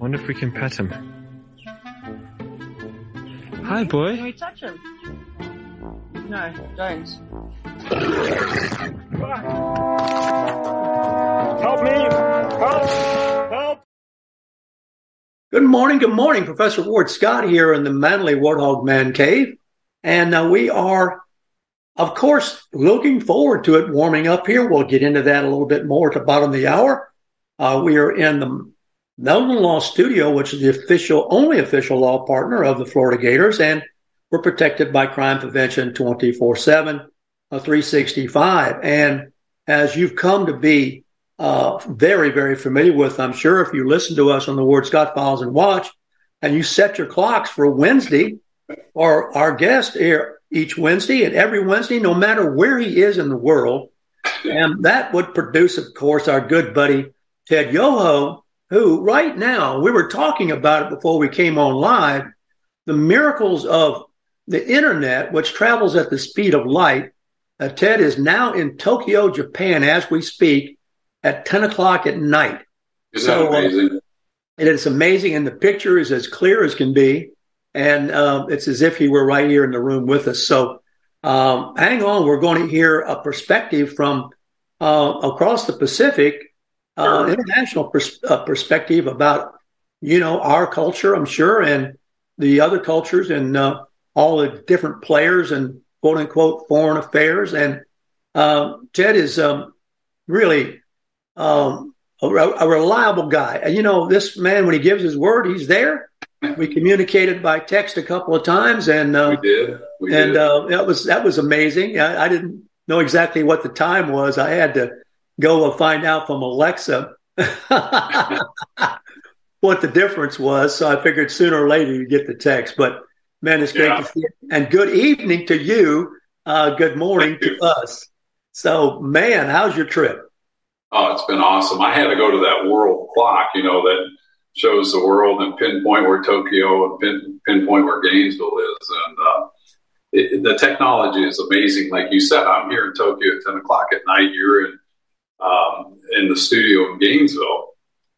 Wonder if we can pet him. Hi, boy. Can we touch him? No, don't. Help me! Help! Help! Good morning, good morning. Professor Ward Scott here in the Manly Warthog Man Cave. And uh, we are, of course, looking forward to it warming up here. We'll get into that a little bit more at the bottom of the hour. Uh, we are in the Meldon Law Studio, which is the official, only official law partner of the Florida Gators, and we're protected by crime prevention 24 7, uh, 365. And as you've come to be uh, very, very familiar with, I'm sure, if you listen to us on the Ward Scott Files and watch, and you set your clocks for Wednesday, or our guest here each Wednesday and every Wednesday, no matter where he is in the world. And that would produce, of course, our good buddy Ted Yoho, who right now, we were talking about it before we came on live, the miracles of the internet, which travels at the speed of light. Uh, Ted is now in Tokyo, Japan, as we speak, at 10 o'clock at night. Isn't So, uh. And it's amazing, and the picture is as clear as can be, and um, it's as if he were right here in the room with us. So, um, hang on, we're going to hear a perspective from uh, across the Pacific, uh, international pers- uh, perspective about you know our culture, I'm sure, and the other cultures, and uh, all the different players and quote unquote foreign affairs. And um, Ted is um, really um, a, a reliable guy. And you know, this man, when he gives his word, he's there. We communicated by text a couple of times, and uh, we did. We and did. uh, that was that was amazing. I, I didn't know exactly what the time was. I had to go and find out from Alexa what the difference was. So I figured sooner or later you get the text. But man, it's great Yeah. to see it. And good evening to you. Uh, good morning to us. So, man, how's your trip? oh, it's been awesome. I had to go to that world clock, you know, that shows the world and pinpoint where Tokyo and pin, pinpoint where Gainesville is. And uh, it, the technology is amazing. Like you said, I'm here in Tokyo at 10 o'clock at night. You're in, um, in the studio in Gainesville.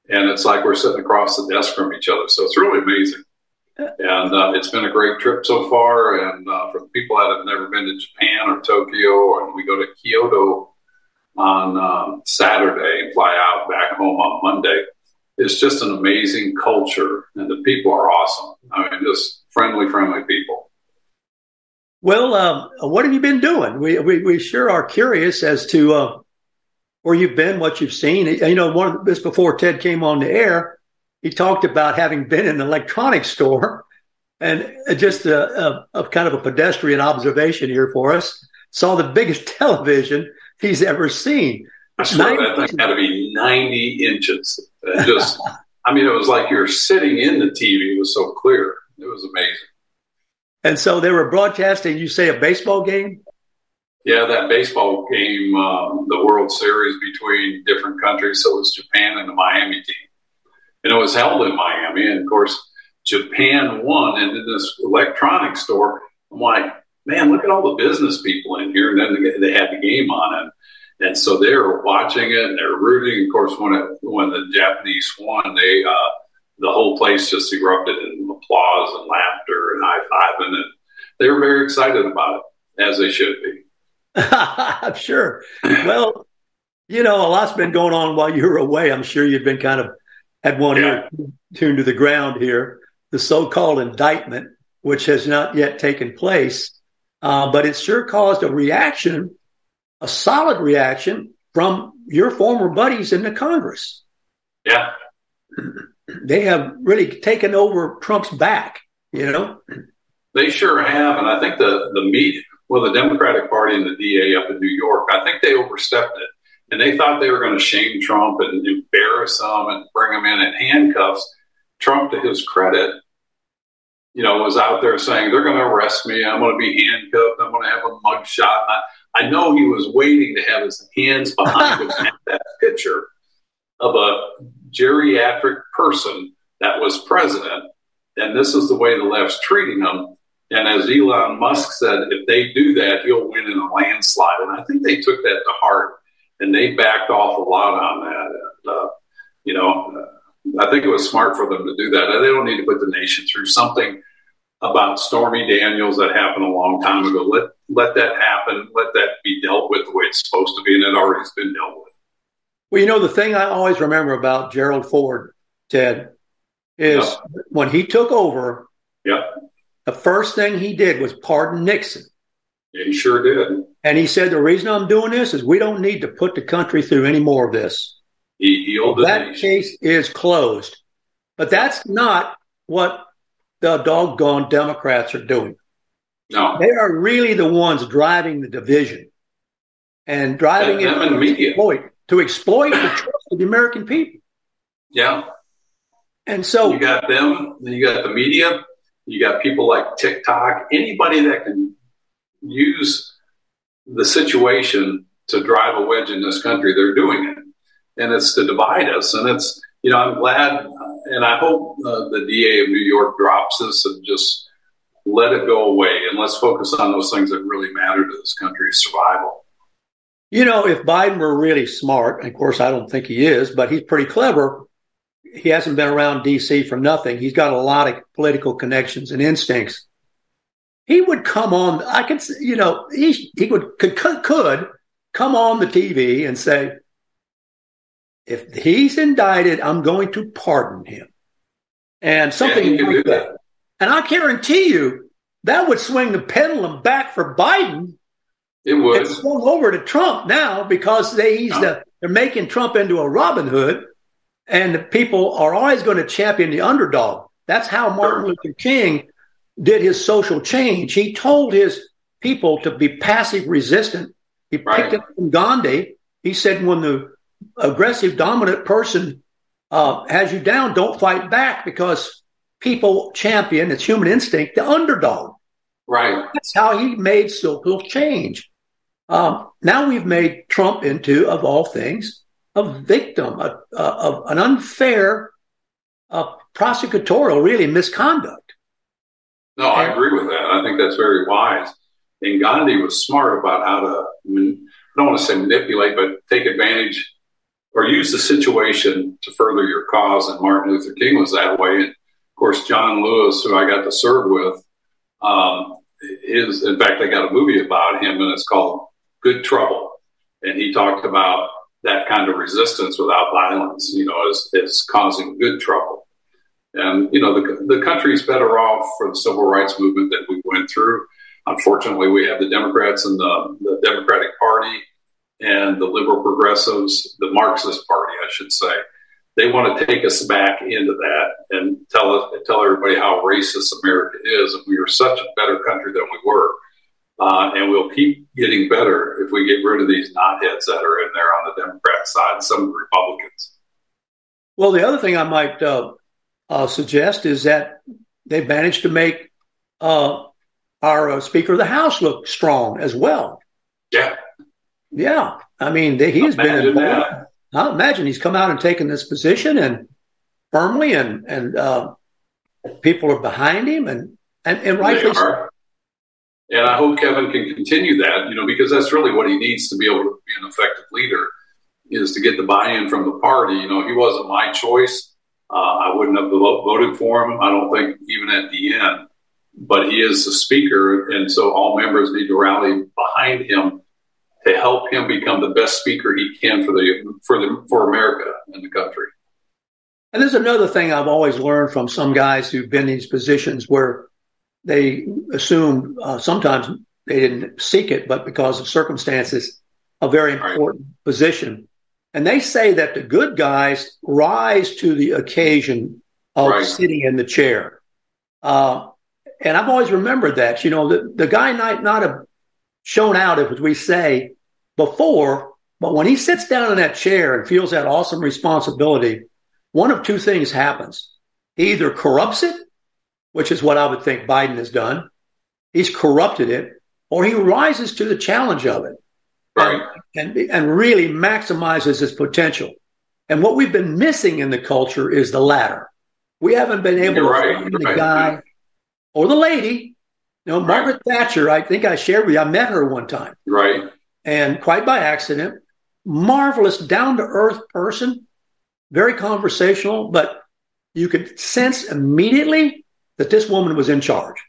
And it's like we're sitting across the desk from each other. So it's really amazing. And uh, it's been a great trip so far. And uh, for people that have never been to Japan or Tokyo, and we go to Kyoto on um, Saturday and fly out back home on Monday. It's just an amazing culture, and the people are awesome. I mean, just friendly, friendly people. Well, um, what have you been doing? We, we, we sure are curious as to uh, where you've been, what you've seen. You know, one of this before Ted came on the air, he talked about having been in an electronics store and just a, a, a kind of a pedestrian observation here for us. Saw the biggest television he's ever seen. I swear that 90 thing had to be 90 inches. Just, I mean, it was like you were sitting in the TV. It was so clear. It was amazing. And so they were broadcasting, you say, a baseball game? Yeah, that baseball game, um, the World Series between different countries. So it was Japan and the Miami team. And it was held in Miami. And of course, Japan won. And in this electronics store, I'm like, man, look at all the business people in here. And then they- had the game on. And, and so they were watching it and they're rooting. Of course, when it, when the Japanese won, they, uh, the whole place just erupted in applause and laughter and high fiving. And they were very excited about it, as they should be. I'm sure. Well, you know, a lot's been going on while you were away. I'm sure you've been kind of had one ear tuned to the ground here. The so-called indictment, which has not yet taken place, uh, but it sure caused a reaction, a solid reaction from your former buddies in the Congress. Yeah. They have really taken over Trump's back. You know, They sure have, and I think the the media, well, the Democratic Party and the DA up in New York, I think they overstepped it, and they thought they were going to shame Trump and embarrass him and bring him in in handcuffs. Trump, to his credit, you know, was out there saying they're going to arrest me. I'm going to be handcuffed. I'm going to have a mug shot. I, I know he was waiting to have his hands behind him at that picture of a geriatric person that was president. And this is the way the left's treating him. And as Elon Musk said, if they do that, he'll win in a landslide. And I think they took that to heart and they backed off a lot on that. And, uh, you know, uh, I think it was smart for them to do that. They don't need to put the nation through something about Stormy Daniels that happened a long time ago. Let let that happen. Let that be dealt with the way it's supposed to be, and it already has been dealt with. Well, you know, the thing I always remember about Gerald Ford, Ted, is yep. when he took over. Yep. The first thing he did was pardon Nixon. Yeah, he sure did. And he said, the reason I'm doing this is we don't need to put the country through any more of this. He That nation. case is closed. But that's not what the doggone Democrats are doing. No. They are really the ones driving the division and driving it to media. exploit, to exploit the trust of the American people. Yeah. And so you got them, you got the media, you got people like TikTok, anybody that can use the situation to drive a wedge in this country, they're doing it. And it's to divide us. And it's, you know, I'm glad and I hope uh, the DA of New York drops this and just let it go away and let's focus on those things that really matter to this country's survival. You know, if Biden were really smart, of course, I don't think he is, but he's pretty clever. He hasn't been around DC for nothing. He's got a lot of political connections and instincts. He would come on. I could, you know, he he would could could, come on the TV and say, if he's indicted, I'm going to pardon him. And something yeah, like that. And I guarantee you that would swing the pendulum back for Biden. It would. It's swung over to Trump now because they, he's the, they're making Trump into a Robin Hood. And the people are always going to champion the underdog. That's how Martin Luther King did his social change. He told his people to be passive resistant. He picked right. it from Gandhi. He said, when the aggressive, dominant person uh, has you down, don't fight back because people champion, it's human instinct, the underdog. Right. That's how he made social change. Um, now we've made Trump into, of all things, a victim a, a, of an unfair uh, prosecutorial, really, misconduct. No, I agree with that. I think that's very wise. And Gandhi was smart about how to, I don't want to say manipulate, but take advantage or use the situation to further your cause. And Martin Luther King was that way. And of course, John Lewis, who I got to serve with, um, is in fact, I got a movie about him, and it's called Good Trouble. And he talked about that kind of resistance without violence, you know, as, as causing good trouble. And, you know, the, the country's better off for the civil rights movement that we went through. Unfortunately, we have the Democrats and the, the Democratic Party and the liberal progressives, the Marxist Party, I should say, they want to take us back into that and tell us, tell everybody how racist America is, and we are such a better country than we were. Uh, and we'll keep getting better if we get rid of these knotheads that are in there on the Democrat side, some of the Republicans. Well, the other thing I might uh, uh, suggest is that they've managed to make uh, our uh, Speaker of the House look strong as well. Yeah. Yeah, I mean, they, he has been involved. I imagine he's come out and taken this position and firmly, and and uh, people are behind him, and and, and rightly so. And I hope Kevin can continue that, you know, because that's really what he needs to be able to be an effective leader is to get the buy-in from the party. You know, he wasn't my choice. Uh, I wouldn't have voted for him. I don't think even at the end, but he is the speaker, and so all members need to rally behind him to help him become the best speaker he can for the for the for America and the country. And there's another thing I've always learned from some guys who've been in these positions where they assumed uh, sometimes they didn't seek it, but because of circumstances, a very important right. position. And they say that the good guys rise to the occasion of right. sitting in the chair. Uh, and I've always remembered that, you know, the, the guy might not have shown out, as we say, before, But when he sits down in that chair and feels that awesome responsibility, one of two things happens. He either corrupts it, which is what I would think Biden has done. He's corrupted it, or he rises to the challenge of it. Right. And, and really maximizes his potential. And what we've been missing in the culture is the latter. We haven't been able You're to right, find the right. guy or the lady. You know, Margaret Thatcher, I think I shared with you, I met her one time Right. and quite by accident. Marvelous, down to earth person, very conversational, but you could sense immediately that this woman was in charge.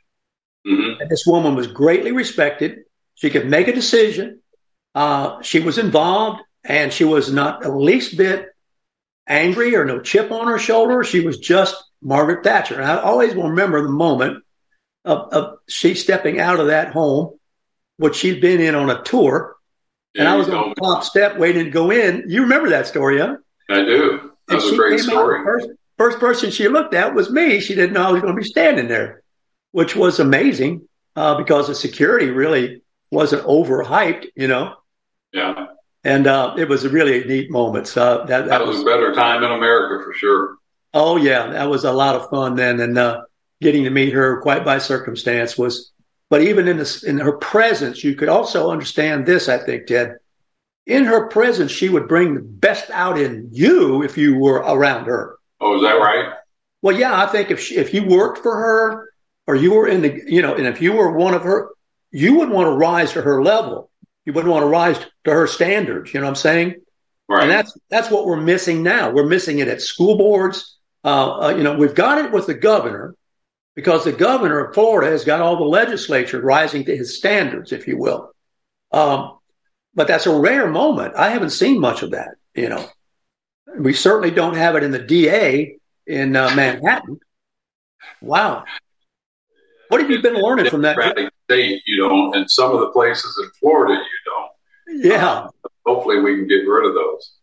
hmm And this woman was greatly respected. She could make a decision. Uh, she was involved and she was not the least bit angry or no chip on her shoulder. She was just Margaret Thatcher. And I always will remember the moment of, of she stepping out of that home, which she'd been in on a tour. And I was on the top step waiting to go in. You remember that story, huh? I do. That was a great story. First, first person she looked at was me. She didn't know I was going to be standing there, which was amazing uh, because the security really wasn't overhyped, you know. Yeah. And uh, it was a really neat moment. So that, that, That was a better time in America for sure. oh yeah, that was a lot of fun then. And uh, getting to meet her quite by circumstance was, but even in this, in her presence, you could also understand this. I think, Ted, in her presence, she would bring the best out in you if you were around her. Oh, is that right? Well, yeah, I think if she, if you worked for her or you were in the, you know, and if you were one of her, you would want to rise to her level. You wouldn't want to rise to her standards. You know what I'm saying? Right. And that's that's what we're missing now. We're missing it at school boards. Uh, uh, you know, we've got it with the governor because the governor of Florida has got all the legislature rising to his standards, if you will. Um, but that's a rare moment. I haven't seen much of that. You know, we certainly don't have it in the DA in uh, Manhattan. Wow. What have you been learning from that? State, you don't, and some of the places in Florida, you don't. Yeah. Hopefully, we can get rid of those.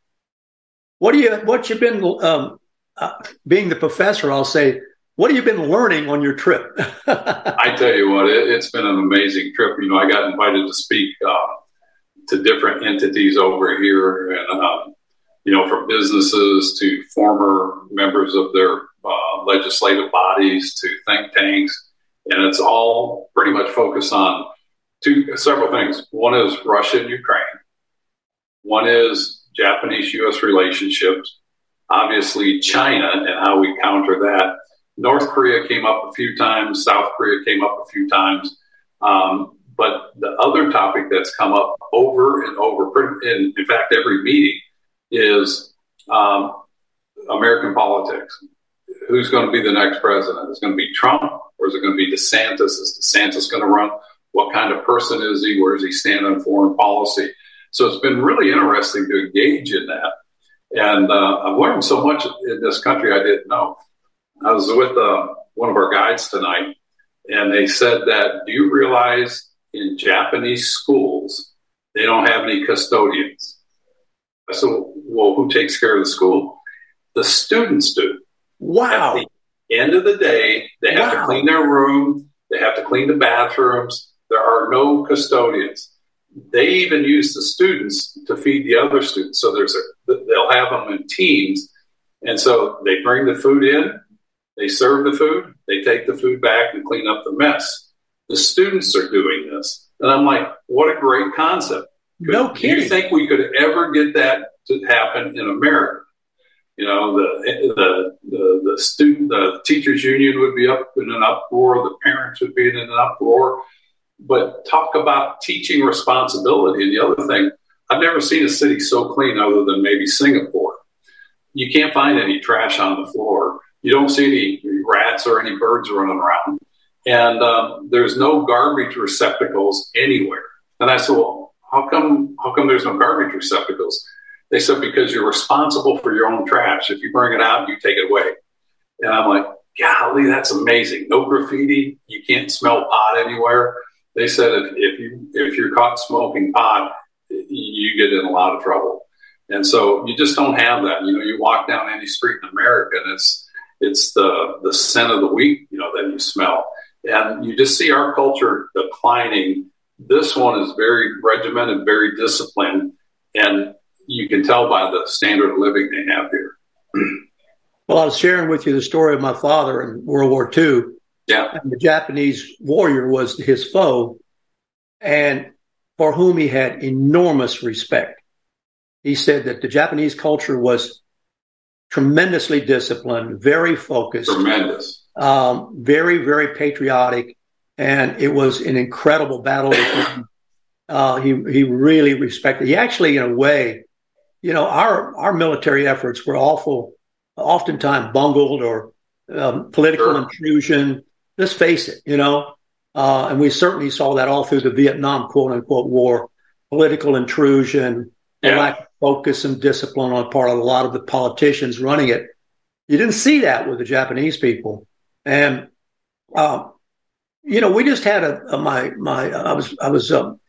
What do you what you been um, uh, being the professor? I'll say, what have you been learning on your trip? I tell you what, it, it's been an amazing trip. You know, I got invited to speak uh, to different entities over here, and um, you know, from businesses to former members of their uh, legislative bodies to think tanks, and it's all pretty much focused on two several things. One is Russia and Ukraine. One is Japanese U.S. relationships. Obviously, China and how we counter that. North Korea came up a few times. South Korea came up a few times. Um, but the other topic that's come up over and over, in, in fact, every meeting, is um, American politics. Who's going to be the next president? Is it going to be Trump or is it going to be DeSantis? Is DeSantis going to run? What kind of person is he? Where does he stand on foreign policy? So it's been really interesting to engage in that. And uh, I've learned so much in this country I didn't know. I was with uh, one of our guides tonight, and they said that do you realize in Japanese schools, they don't have any custodians? Said, well, who takes care of the school? The students do. wow. At the end of the day, they have Wow. to clean their room, they have to clean the bathrooms. There are no custodians. They even use the students to feed the other students. So there's a they'll have them in teams, and so they bring the food in, they serve the food, they take the food back and clean up the mess. The students are doing this, and I'm like, what a great concept. No Do you think we could ever get that to happen in America? You know, the the the, the student, the teachers union would be up in an uproar. The parents would be in an uproar. But talk about teaching responsibility. And the other thing, I've never seen a city so clean other than maybe Singapore. You can't find any trash on the floor. You don't see any rats or any birds running around. And um, there's no garbage receptacles anywhere. And I said, well, how come, how come there's no garbage receptacles? They said, because you're responsible for your own trash. If you bring it out, you take it away. And I'm like, golly, that's amazing. No graffiti. You can't smell pot anywhere. They said if, if you if you're caught smoking pot, you get in a lot of trouble. And so you just don't have that. You know, you walk down any street in America and it's it's the the scent of the wheat, you know, that you smell. And you just see our culture declining. This one is very regimented, very disciplined. And you can tell by the standard of living they have here. well, I was sharing with you the story of my father in World War II. Yeah. And the Japanese warrior was his foe, and for whom he had enormous respect. He said that the Japanese culture was tremendously disciplined, very focused, tremendous, um, very, very patriotic, and it was an incredible battle. uh, he he really respected. He actually, in a way, you know, our our military efforts were awful, oftentimes bungled or um, political sure. intrusion. Let's face it, you know, uh, and we certainly saw that all through the Vietnam quote unquote war, political intrusion, yeah. lack of focus and discipline on the part of a lot of the politicians running it. You didn't see that with the Japanese people, and uh, you know, we just had a, a my my I was I was um,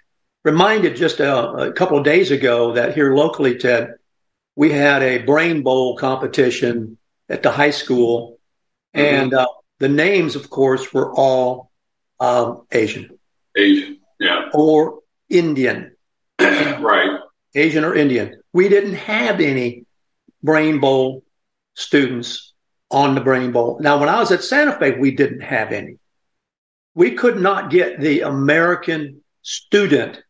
reminded just a, a, couple of days ago that here locally, Ted, we had a brain bowl competition at the high school, mm-hmm. and uh, the names, of course, were all um, Asian, Asian, yeah, or Indian, right, Asian or Indian. We didn't have any brain bowl students on the brain bowl. Now, when I was at Santa Fe, we didn't have any. We could not get the American student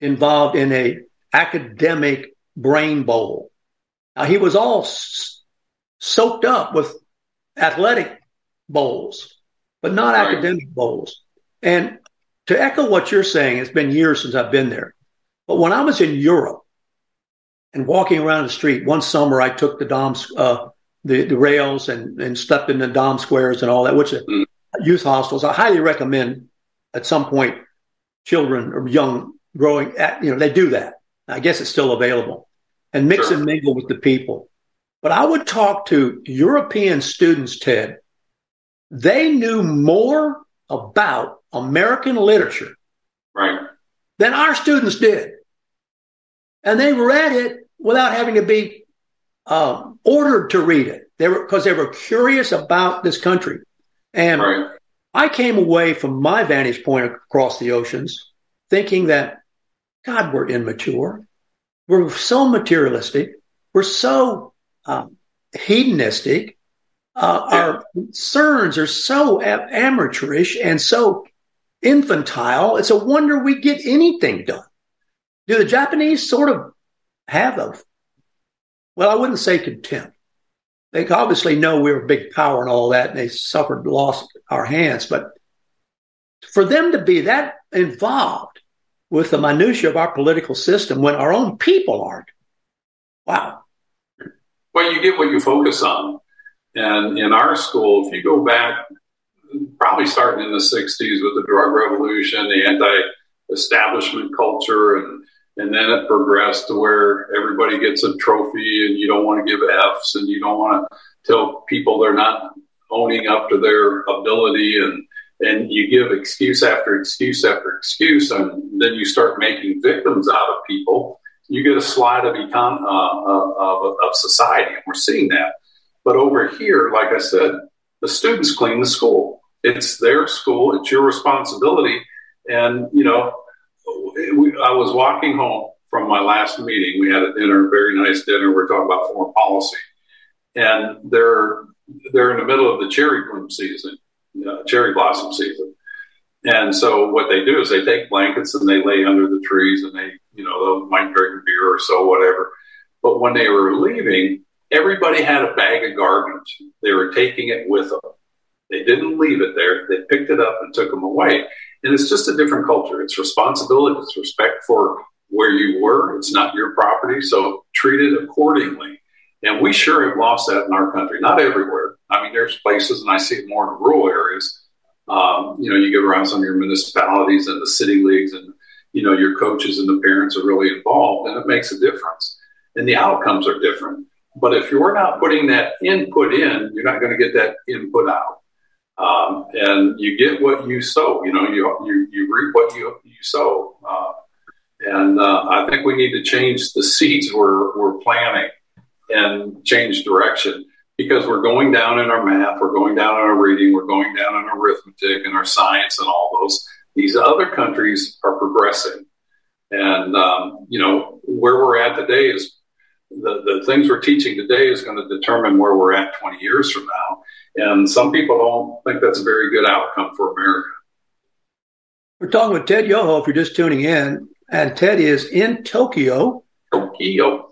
involved in a academic brain bowl. Now, he was all s- soaked up with athletic bowls, but not right. academic bowls. And to echo what you're saying, it's been years since I've been there. But when I was in Europe and walking around the street, one summer I took the DOMS, uh, the, the rails and, and slept in the DOM squares and all that, which are mm. Youth hostels. I highly recommend at some point children or young growing at, you know, they do that. I guess it's still available and mix sure. and mingle with the people. But I would talk to European students, Ted. They knew more about American literature right. than our students did. And they read it without having to be um, ordered to read it. They were because they were curious about this country. And right. I came away from my vantage point across the oceans thinking that God, we're immature. We're so materialistic. We're so um, hedonistic. Uh, yeah. Our concerns are so amateurish and so infantile. It's a wonder we get anything done. Do the Japanese sort of have a, well, I wouldn't say contempt. They obviously know we're a big power and all that, and they suffered loss our hands. But for them to be that involved with the minutiae of our political system when our own people aren't. Wow. Well, you get what you focus on. And in our school, if you go back, probably starting in the 60s with the drug revolution, the anti establishment culture, and, and then it progressed to where everybody gets a trophy and you don't want to give F's and you don't want to tell people they're not owning up to their ability and and you give excuse after excuse after excuse, and then you start making victims out of people, you get a slide of econ uh, of, of society, and we're seeing that. But over here, like I said, the students clean the school. It's their school. It's your responsibility. And you know, we, I was walking home from my last meeting. We had a dinner, very nice dinner. We we're talking about foreign policy, and they're they're in the middle of the cherry bloom season uh, cherry blossom season. And so what they do is they take blankets and they lay under the trees and they, you know, they might drink a beer or so, whatever. But when they were leaving, everybody had a bag of garbage. They were taking it with them. They didn't leave it there. They picked it up and took them away. And it's just a different culture. It's responsibility. It's respect for where you were. It's not your property. So treat it accordingly. And we sure have lost that in our country. Not everywhere. I mean, there's places, and I see it more in rural areas. Um, you know, you get around some of your municipalities and the city leagues, and you know, your coaches and the parents are really involved, and it makes a difference. And the outcomes are different. But if you're not putting that input in, you're not going to get that input out. Um, and you get what you sow. You know, you you, you reap what you you sow. Uh, and uh, I think we need to change the seeds we're we're planting and change direction because we're going down in our math, we're going down in our reading, we're going down in arithmetic and our science and all those. These other countries are progressing. And, um, you know, where we're at today is the, the things we're teaching today is going to determine where we're at 20 years from now. And some people don't think that's a very good outcome for America. We're talking with Ted Yoho if you're just tuning in. And Ted is in Tokyo. Tokyo.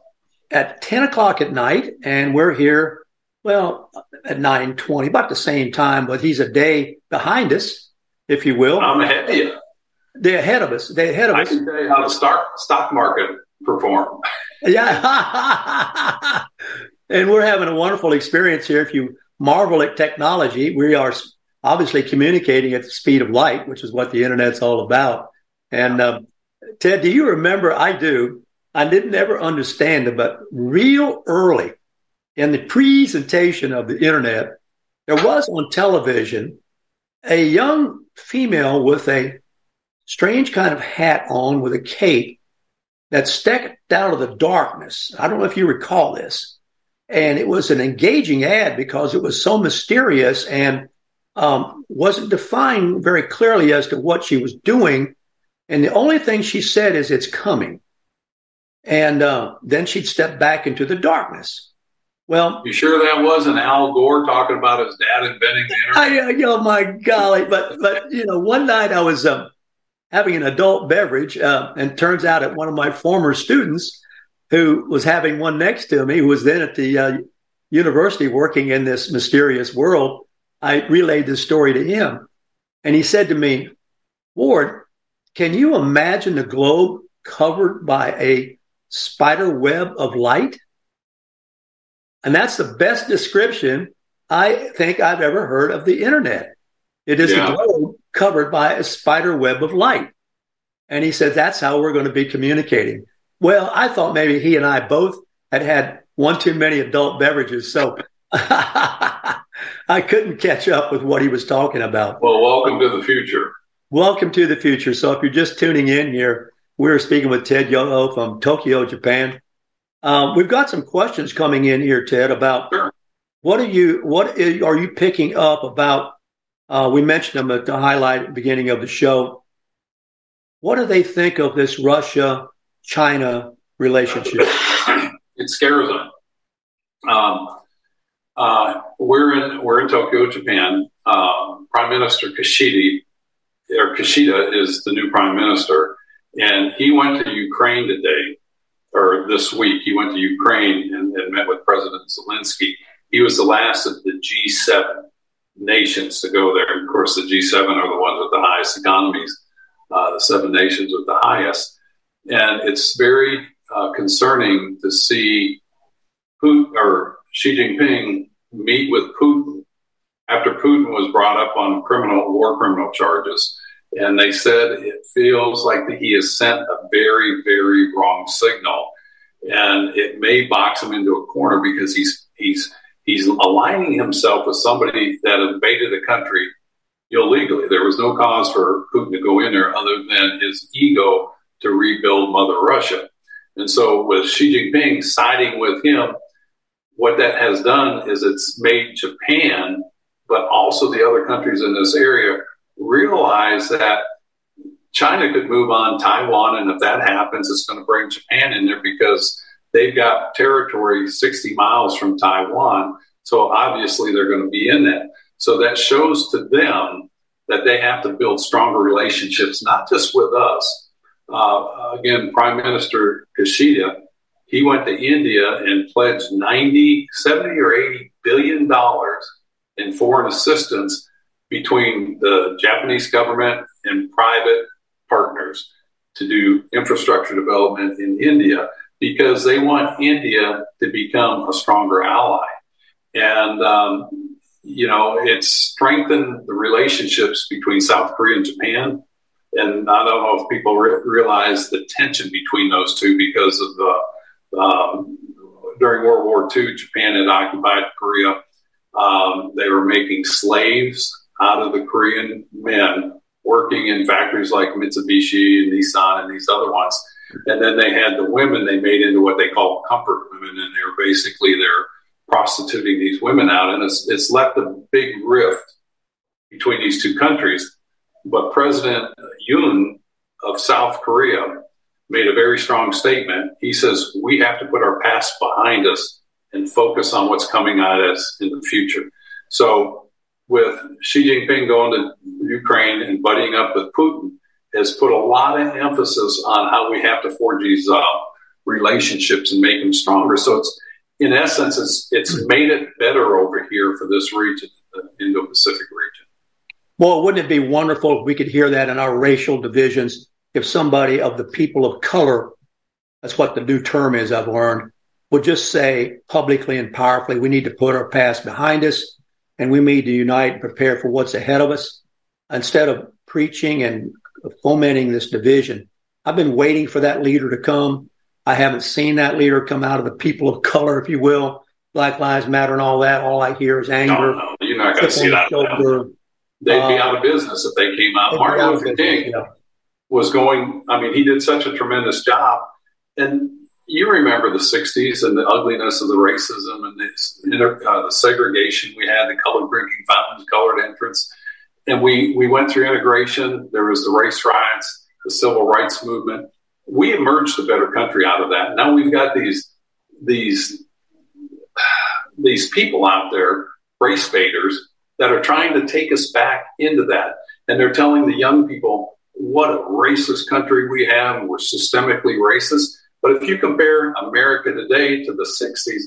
At 10 o'clock at night. And we're here, well, at 9.20, about the same time, but he's a day behind us, if you will. I'm ahead of you. They're ahead of us. They're ahead of I us. I can tell you how the stock, stock market performed. Yeah. and we're having a wonderful experience here. If you marvel at technology, we are obviously communicating at the speed of light, which is what the internet's all about. And uh, Ted, do you remember? I do. I didn't ever understand it, but real early in the presentation of the internet, there was on television a young female with a strange kind of hat on with a cape that stepped out of the darkness. I don't know if you recall this. And it was an engaging ad because it was so mysterious and um, wasn't defined very clearly as to what she was doing. And the only thing she said is, it's coming. And uh, then she'd step back into the darkness. Well, you sure that wasn't Al Gore talking about his dad inventing the internet? I, oh my golly! But but you know, one night I was um, having an adult beverage, uh, and turns out that one of my former students, who was having one next to me, who was then at the uh, university working in this mysterious world, I relayed this story to him, and he said to me, "Ward, can you imagine the globe covered by a spider web of light?" And that's the best description I think I've ever heard of the internet. It is yeah. a globe covered by a spider web of light. And he said, that's how we're going to be communicating. Well, I thought maybe he and I both had had one too many adult beverages. So I couldn't catch up with what he was talking about. Well, welcome to the future. Welcome to the future. So if you're just tuning in here, we're speaking with Ted Yoho from Tokyo, Japan. Um, we've got some questions coming in here, Ted, about sure. what are you what are you picking up about uh, we mentioned them at the highlight at the beginning of the show. What do they think of this Russia China relationship? It scares them. Um, uh, we're in we're in Tokyo, Japan. Uh, prime Minister Kishida or Kishida is the new prime minister, and he went to Ukraine today or this week. He went to Ukraine and, and met with President Zelensky. He was the last of the G7 nations to go there. Of course, the G7 are the ones with the highest economies, uh, the seven nations with the highest. And it's very uh, concerning to see Putin or Xi Jinping meet with Putin after Putin was brought up on criminal war criminal charges. And they said it feels like he has sent a very, very wrong signal. And it may box him into a corner because he's he's he's aligning himself with somebody that invaded a country illegally. There was no cause for Putin to go in there other than his ego to rebuild Mother Russia. And so, with Xi Jinping siding with him, what that has done is it's made Japan, but also the other countries in this area, realize that China could move on Taiwan. And if that happens, it's going to bring Japan in there because They've got territory 60 miles from Taiwan. So obviously they're going to be in that. So that shows to them that they have to build stronger relationships, not just with us. Uh, again, Prime Minister Kishida, he went to India and pledged 90, 70 or 80 billion dollars in foreign assistance between the Japanese government and private partners to do infrastructure development in India because they want India to become a stronger ally. And, um, you know, it's strengthened the relationships between South Korea and Japan. And I don't know if people re- realize the tension between those two because of the, um, during World War II, Japan had occupied Korea. Um, they were making slaves out of the Korean men working in factories like Mitsubishi and Nissan and these other ones and then they had the women they made into what they call comfort women, and they're basically they're prostituting these women out, and it's it's left a big rift between these two countries. But President Yoon of South Korea made a very strong statement. He says we have to put our past behind us and focus on what's coming at us in the future. So, with Xi Jinping going to Ukraine and buddying up with Putin, has put a lot of emphasis on how we have to forge these uh, relationships and make them stronger. So it's in essence, it's it's made it better over here for this region, the Indo-Pacific region. Well, wouldn't it be wonderful if we could hear that in our racial divisions? If somebody of the people of color, that's what the new term is, I've learned, would just say publicly and powerfully, we need to put our past behind us and we need to unite and prepare for what's ahead of us instead of preaching and fomenting this division. I've been waiting for that leader to come. I haven't seen that leader come out of the people of color, if you will, Black Lives Matter and all that. All I hear is anger. No, no, you're not going to see that. They'd be out of business if they came out. Martin Luther King yeah. was going, I mean, he did such a tremendous job. And you remember the 60s and the ugliness of the racism and the, uh, the segregation we had, the colored drinking fountains. And we, we went through integration. There was the race riots, the civil rights movement. We emerged a better country out of that. Now we've got these, these, these people out there, race baiters, that are trying to take us back into that. And they're telling the young people what a racist country we have. We're systemically racist. But if you compare America today to the 60s,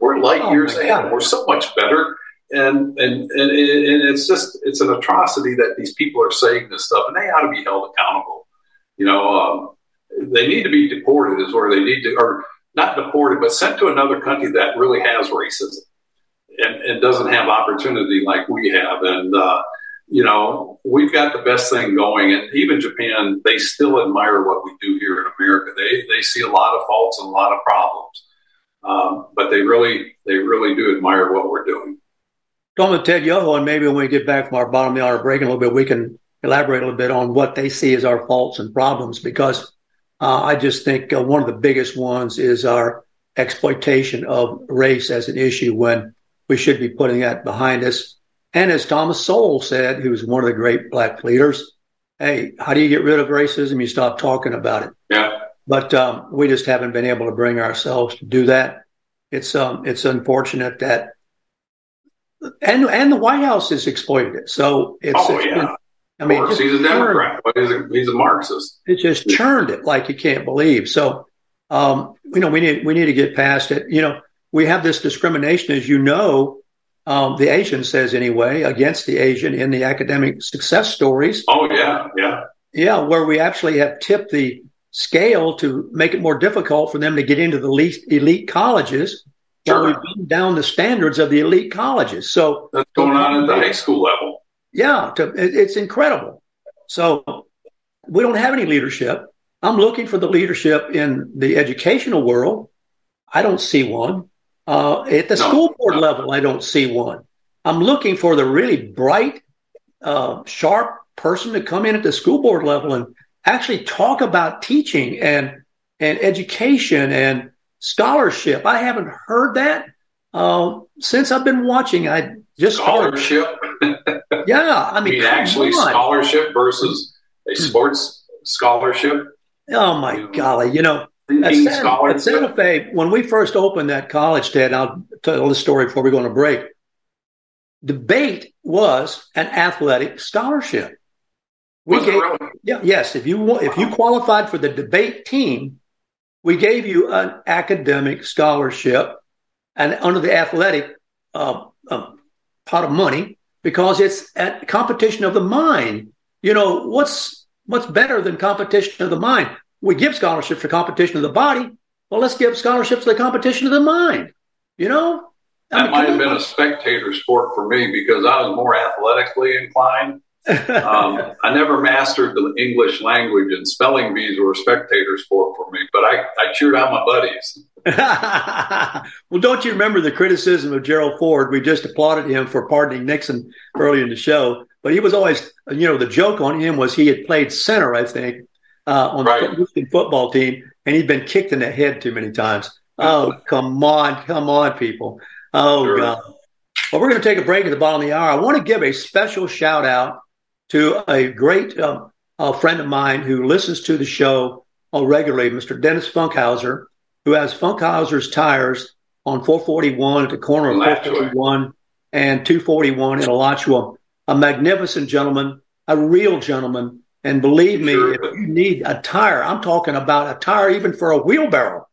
we're light oh years ahead. We're so much better and and and, and it's just it's an atrocity that these people are saying this stuff, and they ought to be held accountable. You know, um, they need to be deported, is where they need to, or not deported, but sent to another country that really has racism and, and doesn't have opportunity like we have. And uh, you know, we've got the best thing going, and even Japan, they still admire what we do here in America. They they see a lot of faults and a lot of problems, um, but they really they really do admire what we're doing. Talking with Ted Yoho, and maybe when we get back from our bottom of the hour break in a little bit, we can elaborate a little bit on what they see as our faults and problems because uh, I just think uh, one of the biggest ones is our exploitation of race as an issue when we should be putting that behind us. And as Thomas Sowell said, who was one of the great black leaders, hey, how do you get rid of racism? You stop talking about it. Yeah. But um, we just haven't been able to bring ourselves to do that. It's um, it's unfortunate that and and the White House has exploited it. So it's, oh, yeah. I mean, he's a Democrat, but he's a, he's a Marxist. It just churned it like you can't believe. So, um, you know, we need we need to get past it. You know, we have this discrimination, as you know, um, the Asian says anyway, against the Asian in the academic success stories. Oh yeah, yeah, yeah, where we actually have tipped the scale to make it more difficult for them to get into the least elite colleges Sure. we bring down the standards of the elite colleges. So that's going on at the high school level. Yeah, to, it, it's incredible. So we don't have any leadership. I'm looking for the leadership in the educational world. I don't see one. Uh, at the no, school board no. level, I don't see one. I'm looking for the really bright, uh, sharp person to come in at the school board level and actually talk about teaching and and education and scholarship. I haven't heard that uh, since I've been watching. I just scholarship. yeah, I mean, mean actually on. scholarship versus a hmm. sports scholarship. Oh my you golly! You know, at Santa, at Santa, Fe, when we first opened that college, Ted, I'll tell the story before we go on a break. Debate was an athletic scholarship. We gave, really? yeah, yes. If you if you qualified for the debate team, we gave you an academic scholarship and under the athletic uh, uh, pot of money because it's a competition of the mind. You know, what's what's better than competition of the mind? We give scholarships for competition of the body. Well, let's give scholarships for the competition of the mind. You know, I that mean, might have been a spectator sport for me because I was more athletically inclined um, I never mastered the English language, and spelling bees were spectator sport for me. But I, I cheered on my buddies. well, don't you remember the criticism of Gerald Ford? We just applauded him for pardoning Nixon early in the show, but he was always, you know, the joke on him was he had played center, I think, uh, on right. the football team, and he'd been kicked in the head too many times. Oh, come on, come on, people. Oh, sure. God. Well, we're going to take a break at the bottom of the hour. I want to give a special shout out to a great uh, a friend of mine who listens to the show uh, regularly, Mr. Dennis Funkhauser, who has Funkhauser's tires on 441 at the corner of 441 and 241 in Alachua. A magnificent gentleman, a real gentleman. And believe me, sure. if you need a tire, I'm talking about a tire even for a wheelbarrow.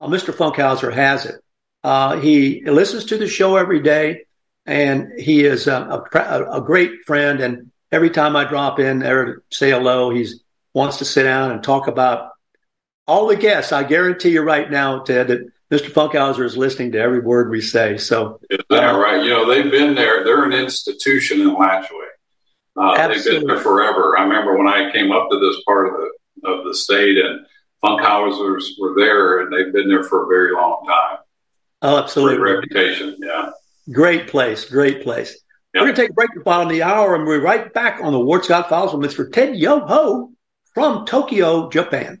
Uh, Mr. Funkhauser has it. Uh, he listens to the show every day, and he is a, a, a, great friend. And every time I drop in there to say hello, he wants to sit down and talk about all the guests. I guarantee you right now, Ted, that Mr. Funkhauser is listening to every word we say. So, is that uh, right? You know, they've been there. They're an institution in Alachua. Uh, they've been there forever. I remember when I came up to this part of the of the state, and Funkhausers were there, and they've been there for a very long time. Oh, absolutely. Great reputation. Yeah. Great place. Great place. We're going to take a break at the bottom of the hour, and we're right back on the Ward Scott Files with Mr. Ted Yoho from Tokyo, Japan.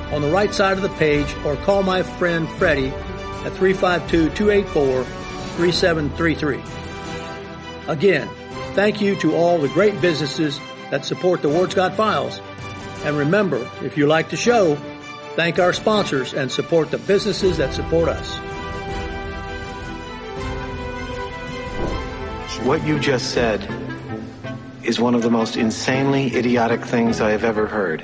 on the right side of the page or call my friend Freddie at 352-284-3733. Again, thank you to all the great businesses that support the Ward Scott Files. And remember, if you like the show, thank our sponsors and support the businesses that support us. What you just said is one of the most insanely idiotic things I have ever heard.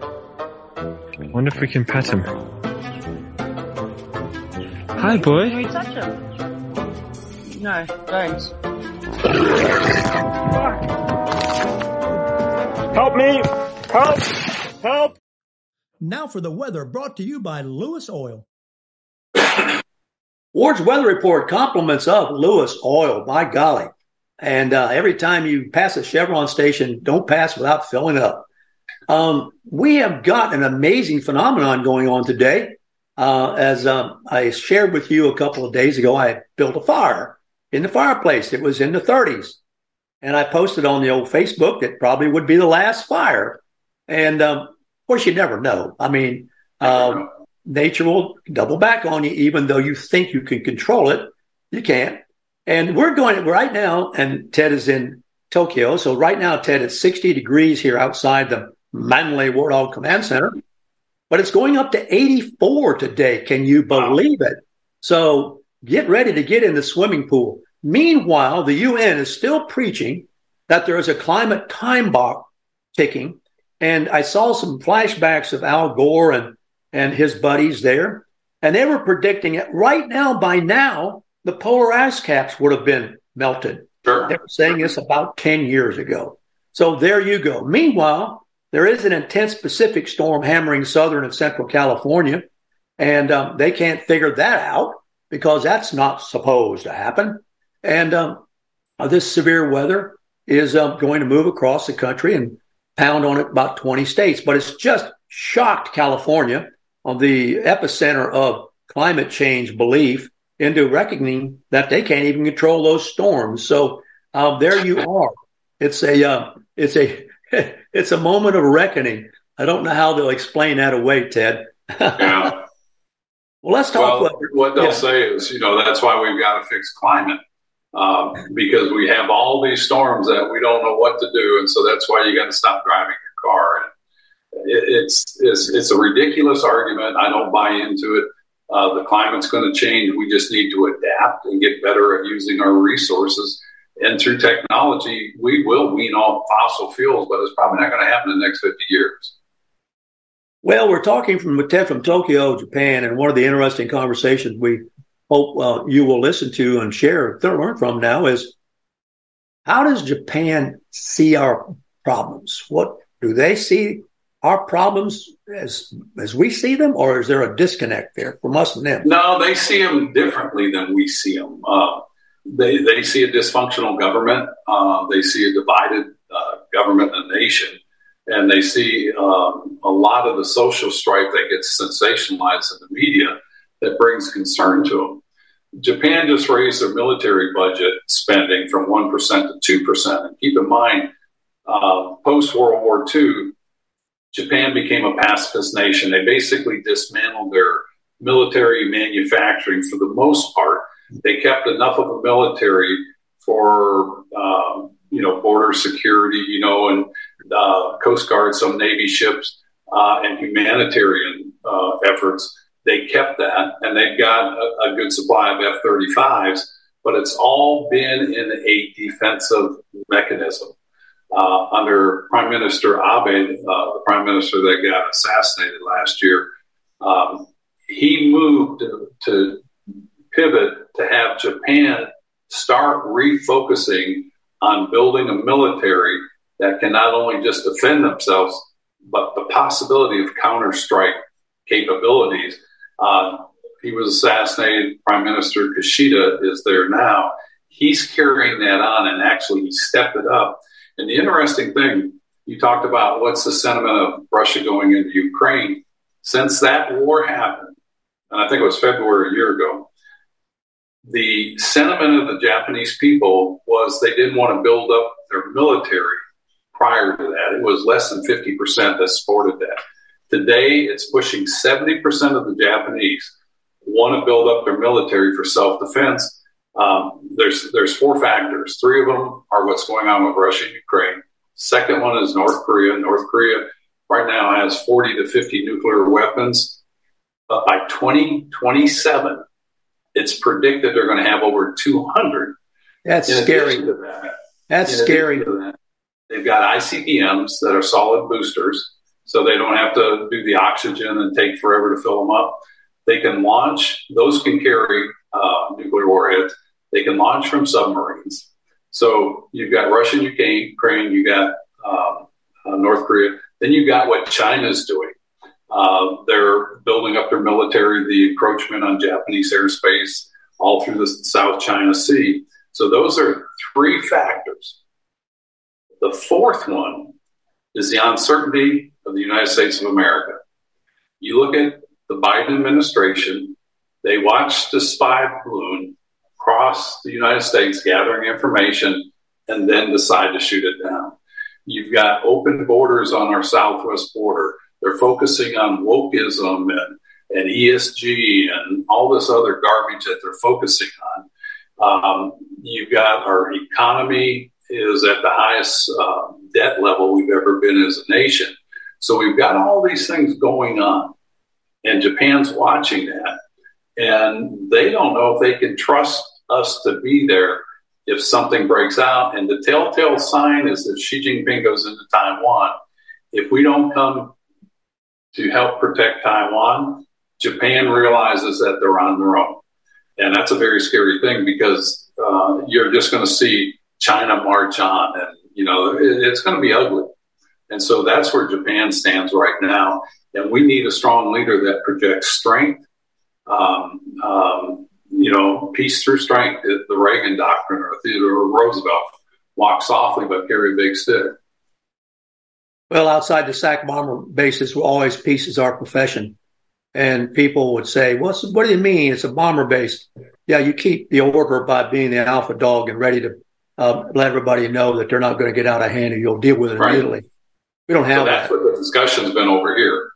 Wonder if we can pet him. Hi, boy. Can we touch him? No, don't. Help me! Help! Help! Now for the weather brought to you by Lewis Oil. Ward's weather report compliments of Lewis Oil, by golly. And uh, every time you pass a Chevron station, don't pass without filling up. Um, we have got an amazing phenomenon going on today. Uh, as um, I shared with you a couple of days ago, I built a fire in the fireplace. It was in the 30s. And I posted on the old Facebook that probably would be the last fire. And um, of course, you never know. I mean, um, nature will double back on you, even though you think you can control it. You can't. And we're going right now, and Ted is in Tokyo. So right now, Ted, it's 60 degrees here outside the Manly Warthog Command Center, but it's going up to 84 today. Can you believe wow. it? So get ready to get in the swimming pool. Meanwhile, the UN is still preaching that there is a climate time bomb ticking. And I saw some flashbacks of Al Gore and, and his buddies there. And they were predicting it right now, by now, the polar ice caps would have been melted. Sure. They were saying this about 10 years ago. So there you go. Meanwhile, there is an intense Pacific storm hammering southern and central California, and um, they can't figure that out. because that's not supposed to happen. And um, this severe weather is uh, going to move across the country and pound on it about 20 states. But it's just shocked California on the epicenter of climate change belief into reckoning that they can't even control those storms. So uh, there you are. It's a uh, it's a it's a moment of reckoning. I don't know how they'll explain that away, Ted. yeah. Well, let's talk. Well, about, what they'll yeah. say is, you know, that's why we've got to fix climate um, because we have all these storms that we don't know what to do, and so that's why you got to stop driving your car. And it, it's it's it's a ridiculous argument. I don't buy into it. Uh, the climate's going to change. We just need to adapt and get better at using our resources. And through technology, we will wean off fossil fuels, but it's probably not going to happen in the next 50 years. Well, we're talking from Ted from Tokyo, Japan, and one of the interesting conversations we hope uh, you will listen to and share, learn from now is how does Japan see our problems? What do they see our problems as as we see them, or is there a disconnect there from us and them? No, they see them differently than we see them. Uh, they they see a dysfunctional government. Uh, they see a divided uh, government and nation, and they see um, a lot of the social strife that gets sensationalized in the media that brings concern to them. Japan just raised their military budget spending from one percent to two percent, and keep in mind, uh, post World War II Japan became a pacifist nation. They basically dismantled their military manufacturing for the most part. They kept enough of a military for um, you know border security, you know, and uh, Coast Guard, some Navy ships, uh, and humanitarian uh, efforts. They kept that, and they've got a, a good supply of F-35s. But it's all been in a defensive mechanism uh, under Prime Minister Abe, uh, the prime minister that got assassinated last year, um, he moved to, to, pivot to have Japan start refocusing on building a military that can not only just defend themselves, but the possibility of counter strike capabilities. Uh, he was assassinated. Prime Minister Kishida is there now. He's carrying that on, and actually, he stepped it up and the interesting thing, you talked about what's the sentiment of Russia going into Ukraine. Since that war happened, and I think it was February a year ago, the sentiment of the Japanese people was they didn't want to build up their military prior to that. It was less than 50% that supported that. Today, it's pushing 70% of the Japanese want to build up their military for self defense um, there's there's four factors. Three of them are what's going on with Russia and Ukraine. Second one is North Korea. North Korea right now has 40 to 50 nuclear weapons. But by 2027, it's predicted they're going to have over 200. That's In scary. to that, That's scary. to that, they've got ICBMs that are solid boosters, so they don't have to do the oxygen and take forever to fill them up. They can launch; those can carry uh, nuclear warheads. They can launch from submarines. So you've got Russia, Ukraine, Ukraine you got um, uh, North Korea. Then you've got what China's doing. Uh, they're building up their military, the encroachment on Japanese airspace all through the South China Sea. So those are three factors. The fourth one is the uncertainty of the United States of America. You look at the Biden administration, they watched the spy balloon cross the United States gathering information and then decide to shoot it down. You've got open borders on our southwest border. They're focusing on wokeism and, and ESG and all this other garbage that they're focusing on. Um, you've got our economy is at the highest uh, debt level we've ever been as a nation. So we've got all these things going on, and Japan's watching that, and they don't know if they can trust us to be there if something breaks out. And the telltale sign is if Xi Jinping goes into Taiwan, if we don't come to help protect Taiwan, Japan realizes that they're on their own. And that's a very scary thing because uh, you're just going to see China march on, and you know it, it's going to be ugly. And so that's where Japan stands right now. And we need a strong leader that projects strength, um, um, you peace through strength, the Reagan doctrine or Theodore Roosevelt. Walk softly, but carry a big stick. Well, outside the SAC bomber bases, always peace is our profession. And people would say, well, what do you mean? It's a bomber base. Yeah, you keep the order by being the alpha dog and ready to uh, let everybody know that they're not going to get out of hand and you'll deal with it right. immediately. We don't have so that's that. what the discussion's been over here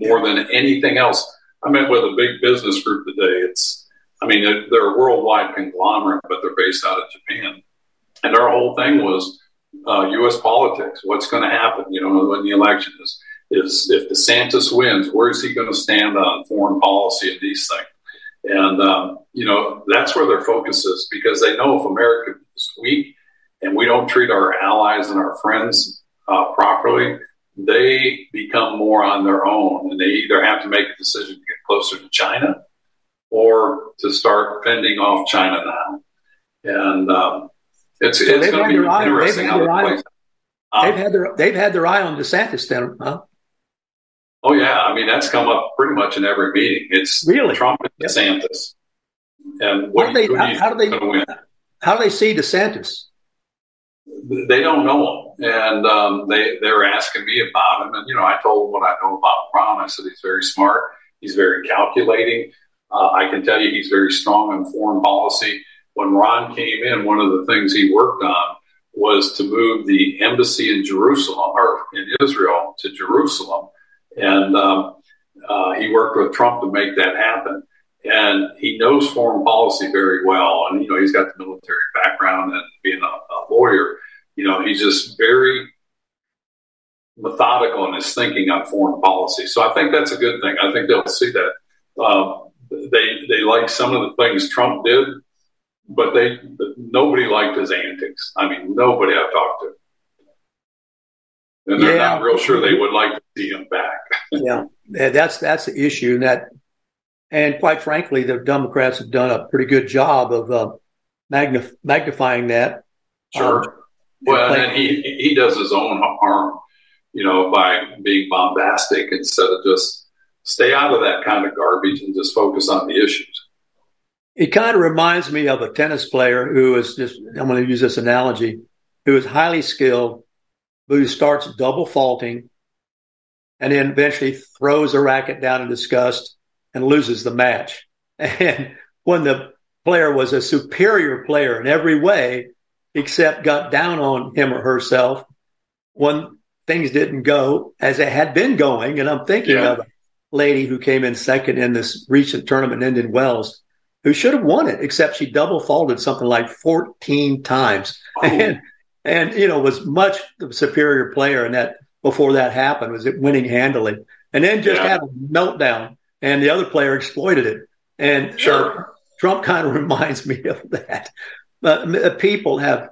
more than anything else. I met with a big business group today. It's, I mean, they're a worldwide conglomerate, but they're based out of Japan. And our whole thing was uh, U.S. politics. What's going to happen? You know, when the election is, is if DeSantis wins, where is he going to stand on foreign policy and these things? And, um, you know, that's where their focus is because they know if America is weak and we don't treat our allies and our friends uh, properly, they become more on their own and they either have to make a decision to get closer to China or to start fending off China now. And um, it's, so it's going to be interesting how it um, they've had their they've had their eye on DeSantis then, huh? Oh yeah, I mean that's come up pretty much in every meeting. It's really Trump and yep. DeSantis. And what how do they, how, how do they how do they see DeSantis? They don't know him, and um, they they were asking me about him, and you know I told them what I know about Ron. I said he's very smart, he's very calculating. Uh, I can tell you he's very strong in foreign policy. When Ron came in, one of the things he worked on was to move the embassy in Jerusalem or in Israel to Jerusalem and um, uh, he worked with Trump to make that happen. And he knows foreign policy very well. And, you know, he's got the military background and being a, a lawyer, you know, he's just very methodical in his thinking on foreign policy. So I think that's a good thing. I think they'll see that. Uh, they they like some of the things Trump did, but they nobody liked his antics. I mean, nobody I've talked to and they're yeah. not real sure they would like to see him back. yeah, that's that's the issue, and that, and quite frankly, the Democrats have done a pretty good job of uh, magnif- magnifying that. Sure. Um, well, and, and he he does his own harm, you know, by being bombastic instead of just stay out of that kind of garbage and just focus on the issues. It kind of reminds me of a tennis player who is just, I'm going to use this analogy, who is highly skilled, who starts double faulting and then eventually throws a racket down in disgust and loses the match. And when the player was a superior player in every way, except got down on him or herself when things didn't go as they had been going. And I'm thinking yeah. of a lady who came in second in this recent tournament in Indian Wells who should have won it, except she double faulted something like 14 times. Oh. And and you know was much the superior player and that before that happened was it winning handily and then just yeah. had a meltdown and the other player exploited it and sure. uh, trump kind of reminds me of that uh, people have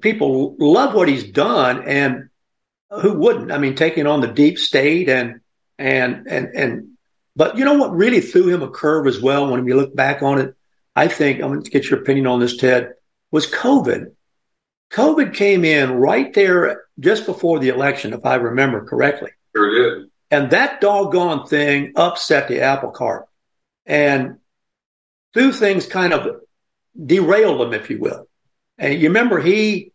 people love what he's done and who wouldn't i mean taking on the deep state and and and and but you know what really threw him a curve as well when we look back on it i think i'm going to get your opinion on this ted was covid COVID came in right there just before the election, if I remember correctly. Sure did. And that doggone thing upset the apple cart. And two things kind of derailed him, if you will. And you remember he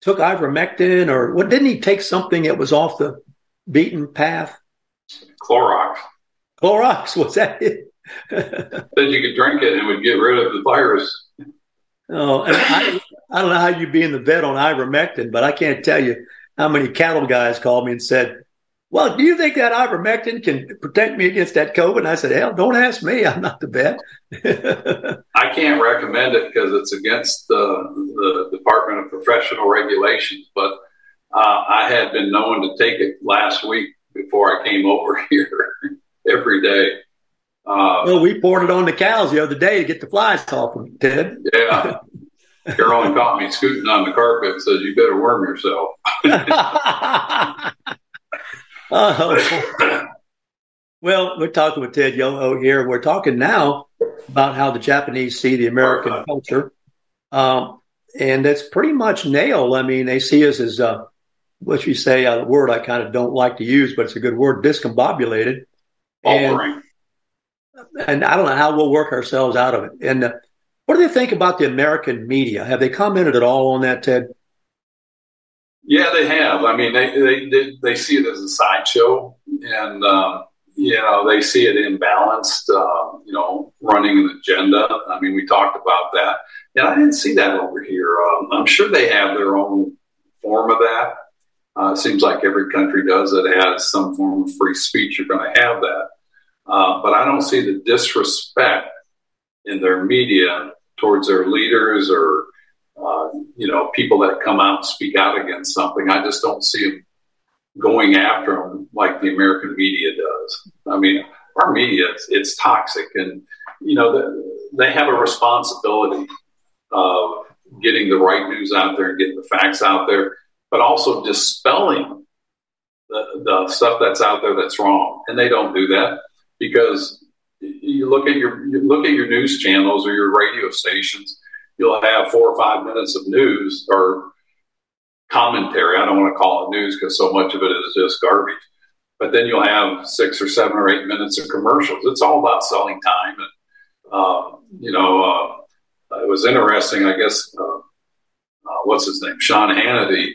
took ivermectin or what didn't he take something that was off the beaten path? Clorox. Clorox, was that it? Said you could drink it and it would get rid of the virus. Oh, and I, I don't know how you would be in the vet on ivermectin, but I can't tell you how many cattle guys called me and said, well, do you think that ivermectin can protect me against that COVID? And I said, hell, don't ask me. I'm not the vet. I can't recommend it because it's against the, the Department of Professional Regulations. But uh, I had been known to take it last week before I came over here every day. Uh, well, we poured it on the cows the other day to get the flies off them, Ted. Yeah. Carolyn caught me scooting on the carpet and says, You better worm yourself. oh. Well, we're talking with Ted Yoho here. We're talking now about how the Japanese see the American culture. Um, and that's pretty much nailed. I mean, they see us as, uh, what you say, a word I kind of don't like to use, but it's a good word, discombobulated. And and I don't know how we'll work ourselves out of it. And uh, what do they think about the American media? Have they commented at all on that, Ted? Yeah, they have. I mean, they they they, they see it as a sideshow, and um, you know they see it imbalanced. Uh, you know, running an agenda. I mean, we talked about that, and I didn't see that over here. Um, I'm sure they have their own form of that. Uh, it seems like every country does that has some form of free speech. You're going to have that, uh, but I don't see the disrespect in their media towards their leaders or uh, you know, people that come out and speak out against something. I just don't see them going after them like the American media does. I mean, our media, it's, it's toxic and, you know, they have a responsibility of getting the right news out there and getting the facts out there, but also dispelling the, the stuff that's out there that's wrong. And they don't do that because you look at your you look at your news channels or your radio stations you'll have four or five minutes of news or commentary. I don't want to call it news because so much of it is just garbage. But then you'll have six or seven or eight minutes of commercials. It's all about selling time. And, um, you know, uh, it was interesting, I guess, uh, uh, what's his name? Sean Hannity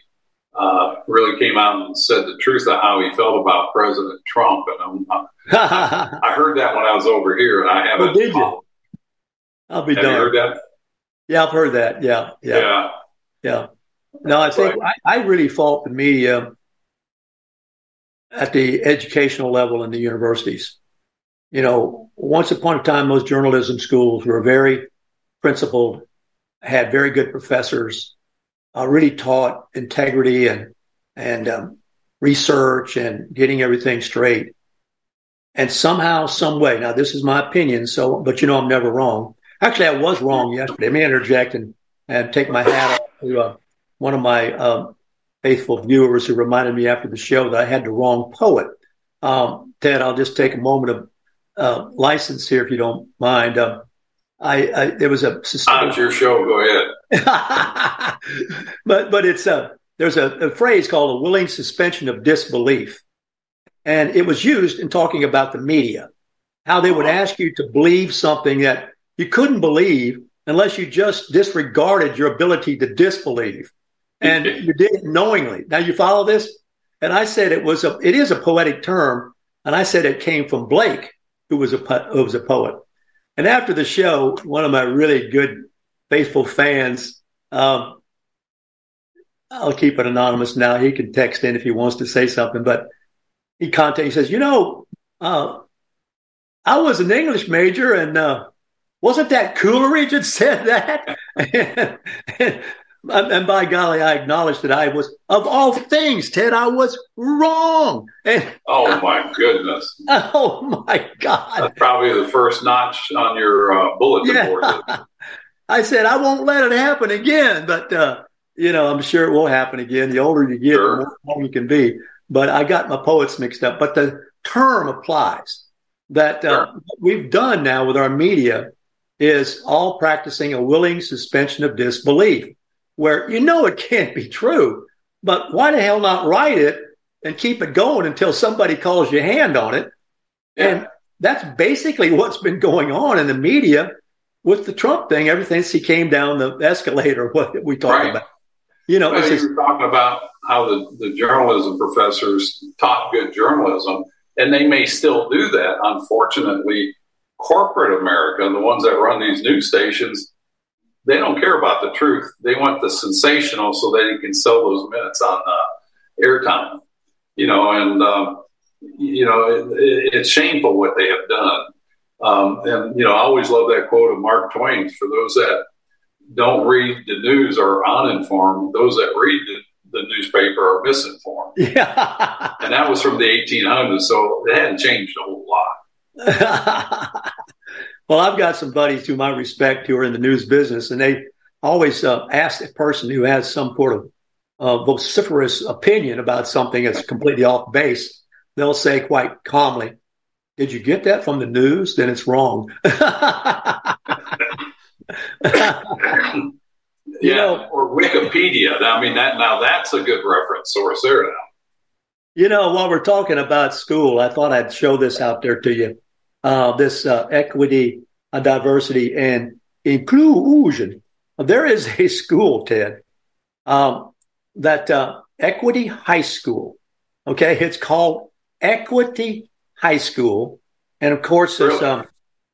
uh, really came out and said the truth of how he felt about President Trump. And I, I heard that when I was over here, and I haven't. Did you? I'll be Have done. heard that? Yeah, I've heard that. Yeah, yeah, Yeah. yeah. No, I think I, I really fault the media at the educational level in the universities. You know, once upon a time, most journalism schools were very principled, had very good professors, uh, really taught integrity and and um, research and getting everything straight. And somehow, some way, now this is my opinion, so but you know I'm never wrong. Actually, I was wrong yesterday. Let me interject and, and take my hat off to uh, one of my um, faithful viewers who reminded me after the show that I had the wrong poet. Um, Ted, I'll just take a moment of uh, license here, if you don't mind. Um, I, I, there was a It's your show. Go ahead. but but it's a there's a, a phrase called a willing suspension of disbelief, and it was used in talking about the media, how they would ask you to believe something that you couldn't believe unless you just disregarded your ability to disbelieve, and you did it knowingly. Now you follow this, and I said it was a it is a poetic term, and I said it came from Blake, who was a who was a poet. And after the show, one of my really good, faithful fans, um, I'll keep it anonymous now. He can text in if he wants to say something, but he contacted. He says, "You know, uh, I was an English major, and uh, wasn't that Coleridge that said that?" and, and, and by golly, I acknowledged that I was, of all things, Ted, I was wrong. And Oh my goodness! oh my God. That's probably the first notch on your uh, bulletin Yeah. board. I said, I won't let it happen again. But, uh, you know, I'm sure it will happen again. The older you get, the more you can be. But I got my poets mixed up. But the term applies that uh, what we've done now with our media is all practicing a willing suspension of disbelief, where you know it can't be true. But why the hell not write it and keep it going until somebody calls your hand on it? And that's basically what's been going on in the media with the Trump thing. Ever since he came down the escalator, what we talked Right. about, you know, Well, it's you just, were talking about how the, the journalism professors taught good journalism, and they may still do that. Unfortunately, corporate America, the ones that run these news stations, they don't care about the truth. They want the sensational so that they can sell those minutes on uh, airtime. You know, and um, you know it, it's shameful what they have done. Um, and you know, I always love that quote of Mark Twain. For those that don't read the news or are uninformed, those that read the, the newspaper are misinformed. Yeah. and that was from the 1800s, so it hadn't changed a whole lot. well, I've got some buddies whom I respect who are in the news business, and they always uh, ask a person who has some sort of uh, vociferous opinion about something that's completely off base. They'll say quite calmly, "Did you get that from the news? Then it's wrong." yeah, or Wikipedia. I mean, that now that's a good reference source there. Now, You know, while we're talking about school, I thought I'd show this out there to you. uh, this uh, equity, uh, diversity, and inclusion. There is a school, Ted, um, that uh, Equity High School. Okay, it's called Equity High School, and of course, really? um,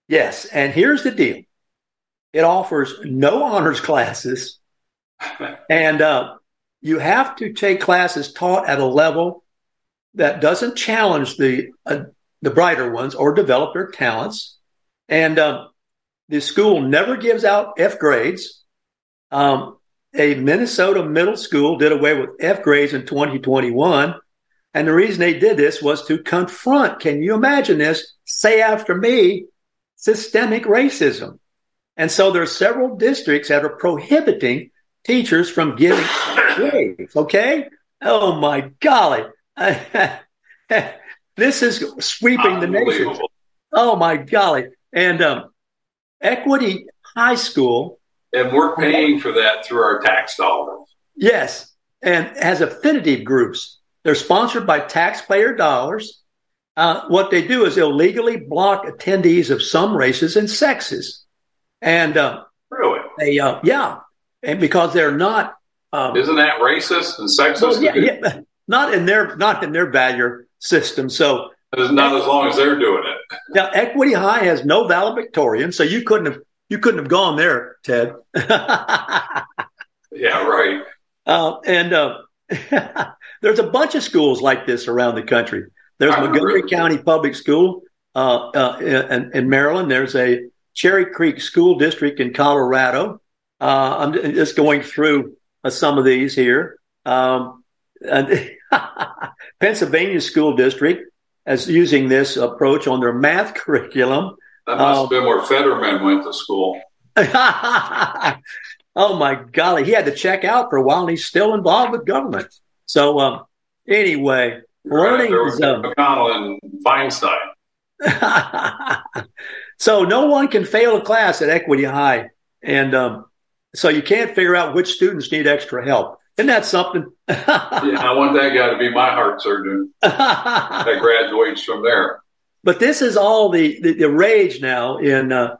yes. And here's the deal: it offers no honors classes, and uh, you have to take classes taught at a level that doesn't challenge the uh, the brighter ones or develop their talents. And um, the school never gives out F grades. Um, a Minnesota middle school did away with F grades in 2021. And the reason they did this was to confront, can you imagine this? Say after me, systemic racism. And so there are several districts that are prohibiting teachers from giving grades. Okay. Oh my golly. this is sweeping the nation. Oh my golly. And um, Equity High School. And we're paying for that through our tax dollars. Yes. And has affinity groups. They're sponsored by taxpayer dollars. Uh, what they do is illegally block attendees of some races and sexes. And uh, really, they, uh, yeah, and because they're not, um, isn't that racist and sexist? Well, yeah, yeah, not in their not in their value system. So it's not as long as they're doing it. Now, Equity High has no valedictorian, so you couldn't have you couldn't have gone there, Ted. yeah, right. Uh, and uh, there's a bunch of schools like this around the country. There's I Montgomery County Public School uh, uh, in, in, Maryland. There's a Cherry Creek School District in Colorado. Uh, I'm just going through uh, some of these here. Um, Pennsylvania School District is using this approach on their math curriculum. That must um, have been where Fetterman went to school. oh my golly, he had to check out for a while, and he's still involved with government. So um, anyway, learning right, is um, McConnell and Feinstein. so no one can fail a class at Equity High, and um, so you can't figure out which students need extra help. Isn't that something? yeah, I want that guy to be my heart surgeon that graduates from there. But this is all the, the, the rage now in, uh,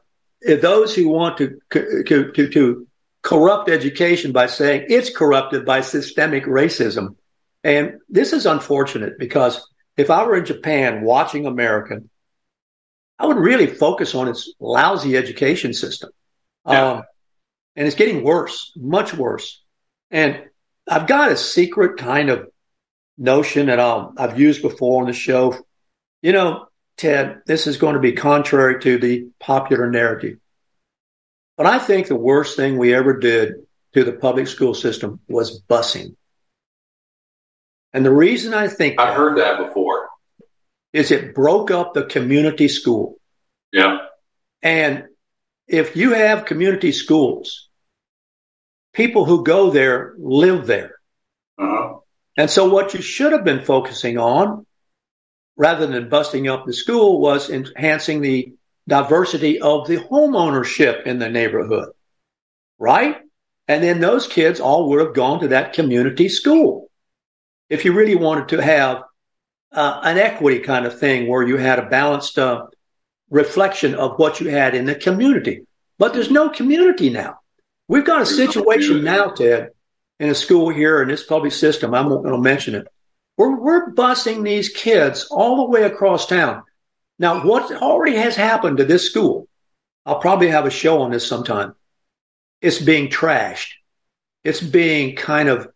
those who want to, to, to, to corrupt education by saying it's corrupted by systemic racism. And this is unfortunate because if I were in Japan watching American, I would really focus on its lousy education system. Yeah. Um, and it's getting worse, much worse. And I've got a secret kind of notion that I'll, I've used before on the show. You know, Ted, this is going to be contrary to the popular narrative. But I think the worst thing we ever did to the public school system was busing. And the reason I think I've heard that before is it broke up the community school. Yeah. And if you have community schools people who go there live there. Uh-huh. And so what you should have been focusing on rather than busting up the school was enhancing the diversity of the home ownership in the neighborhood. Right? And then those kids all would have gone to that community school. If you really wanted to have uh, an equity kind of thing where you had a balanced uh, reflection of what you had in the community. But there's no community now. We've got a situation now, Ted, in a school here in this public system. I'm not going to mention it. We're, we're busing these kids all the way across town. Now, what already has happened to this school, I'll probably have a show on this sometime. It's being trashed. It's being kind of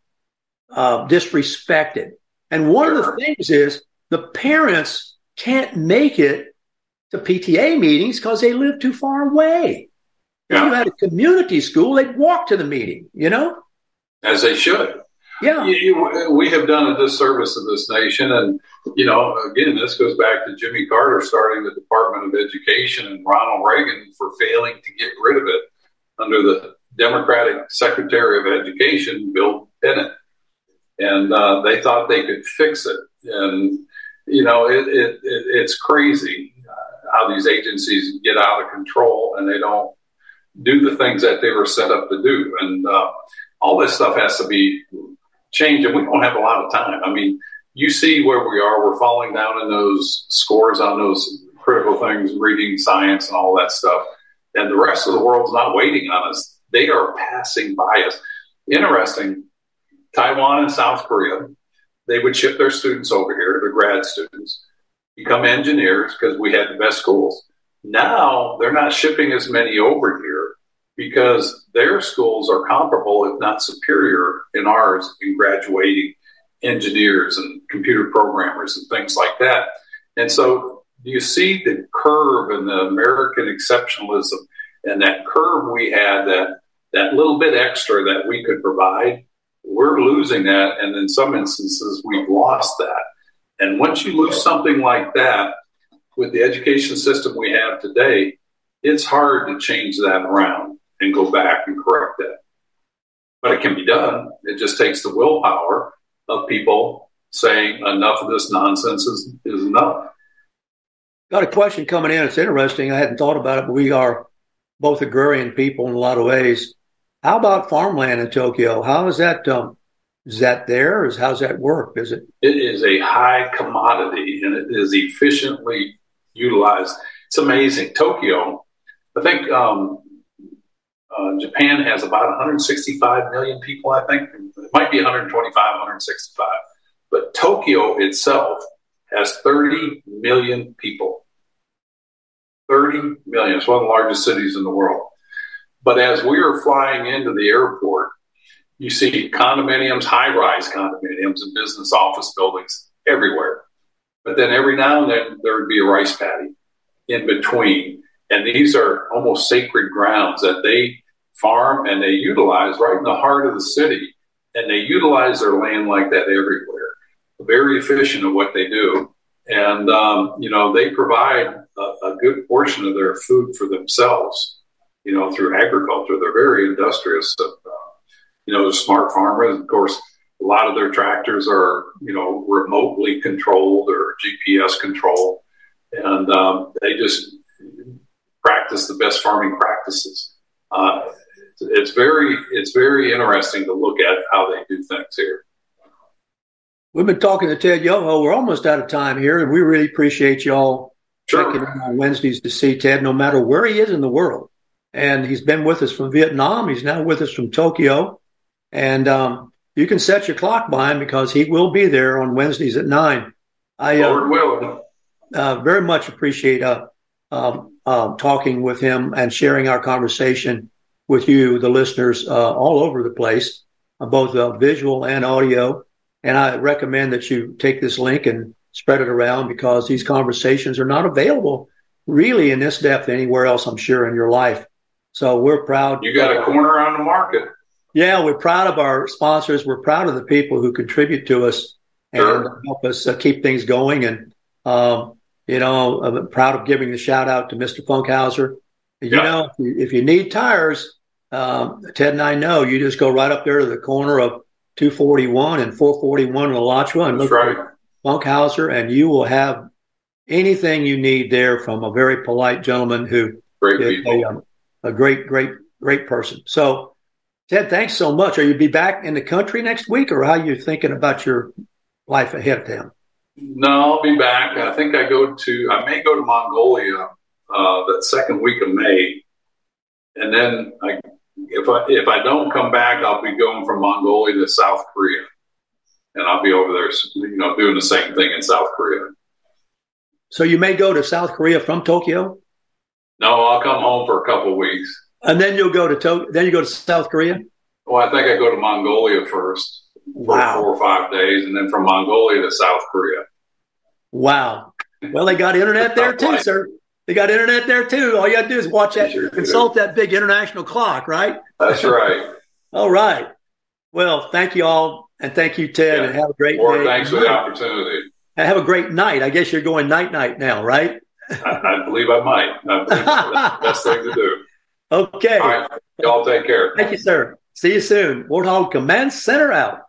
uh, disrespected. And one sure. of the things is the parents can't make it to PTA meetings because they live too far away. Yeah. If you had a community school, they'd walk to the meeting, you know? As they should. Yeah. You, we have done a disservice to this nation. And, you know, again, this goes back to Jimmy Carter starting the Department of Education and Ronald Reagan for failing to get rid of it under the Democratic Secretary of Education, Bill Bennett. And uh, they thought they could fix it. And, you know, it, it, it it's crazy uh, how these agencies get out of control and they don't do the things that they were set up to do. And uh, all this stuff has to be changed, and we don't have a lot of time. I mean, you see where we are. We're falling down in those scores on those critical things, reading science and all that stuff. And the rest of the world's not waiting on us. They are passing by us. Interesting, Taiwan and South Korea, they would ship their students over here, their grad students, become engineers because we had the best schools. Now they're not shipping as many over here because their schools are comparable, if not superior, in ours in graduating engineers and computer programmers and things like that. And so you see the curve and the American exceptionalism and that curve we had that that little bit extra that we could provide, we're losing that. And in some instances, we've lost that. And once you lose something like that with the education system we have today, it's hard to change that around and go back and correct that. But it can be done. It just takes the willpower of people saying enough of this nonsense is, is enough. Got a question coming in. It's interesting. I hadn't thought about it, but we are both agrarian people in a lot of ways. How about farmland in Tokyo? How is that? Um, is that there? Is how's that work? Is it? It is a high commodity and it is efficiently utilized. It's amazing. Tokyo, I think um, uh, Japan has about 165 million people. I think it might be 125, 165, but Tokyo itself has 30 million people. 30 million. It's one of the largest cities in the world. But as we are flying into the airport, you see condominiums, high rise condominiums, and business office buildings everywhere. But then every now and then there would be a rice paddy in between. And these are almost sacred grounds that they farm and they utilize right in the heart of the city. And they utilize their land like that everywhere. Very efficient at what they do. And, um, you know, they provide a, a good portion of their food for themselves, you know, through agriculture. They're very industrious. Uh, you know, they're smart farmers. Of course, a lot of their tractors are, you know, remotely controlled or GPS controlled. And um, they just practice the best farming practices. Uh, it's very it's very interesting to look at how they do things here. We've been talking to Ted Yoho. We're almost out of time here, and we really appreciate y'all sure. checking in on Wednesdays to see Ted, no matter where he is in the world. And he's been with us from Vietnam. He's now with us from Tokyo, and um, you can set your clock by him because he will be there on Wednesdays at nine. I uh, Lord will. Uh, very much appreciate uh, um, um, talking with him and sharing our conversation with you, the listeners, uh, all over the place, uh, both uh, visual and audio. And I recommend that you take this link and spread it around because these conversations are not available really in this depth anywhere else, I'm sure, in your life. So we're proud. You got a corner on the market. Yeah, we're proud of our sponsors. We're proud of the people who contribute to us and sure. help us uh, keep things going. And, um, you know, I'm proud of giving the shout out to Mr. Funkhauser. You yeah. know, if you, if you, need tires, um, Ted and I know you just go right up there to the corner of 241 and 441 in Alachua and That's look right. for Funkhauser, and you will have anything you need there from a very polite gentleman who great is a, um, a, great, great, great person. So, Ted, thanks so much. Are you be back in the country next week, or how are you thinking about your life ahead of time? No, I'll be back. I think I go to, I may go to Mongolia uh, that second week of May, and then I if I if I don't come back, I'll be going from Mongolia to South Korea, and I'll be over there, you know, doing the same thing in South Korea. So you may go to South Korea from Tokyo. No, I'll come home for a couple of weeks, and then you'll go to Tokyo. Then you go to South Korea. Well, I think I go to Mongolia first for wow. four or five days, and then from Mongolia to South Korea. Wow. Well, they got internet there too, sir. They got internet there too. All you got to do is watch that, sure consult that big international clock, right? That's right. all right. Well, thank you all, and thank you, Ted, yeah. and have a great day. Thanks for the opportunity. And have a great night. I guess you're going night night now, right? I, I believe I might. I believe that's the best thing to do. Okay. All right. Y'all take care. Thank you, sir. See you soon. Warthog Command Center out.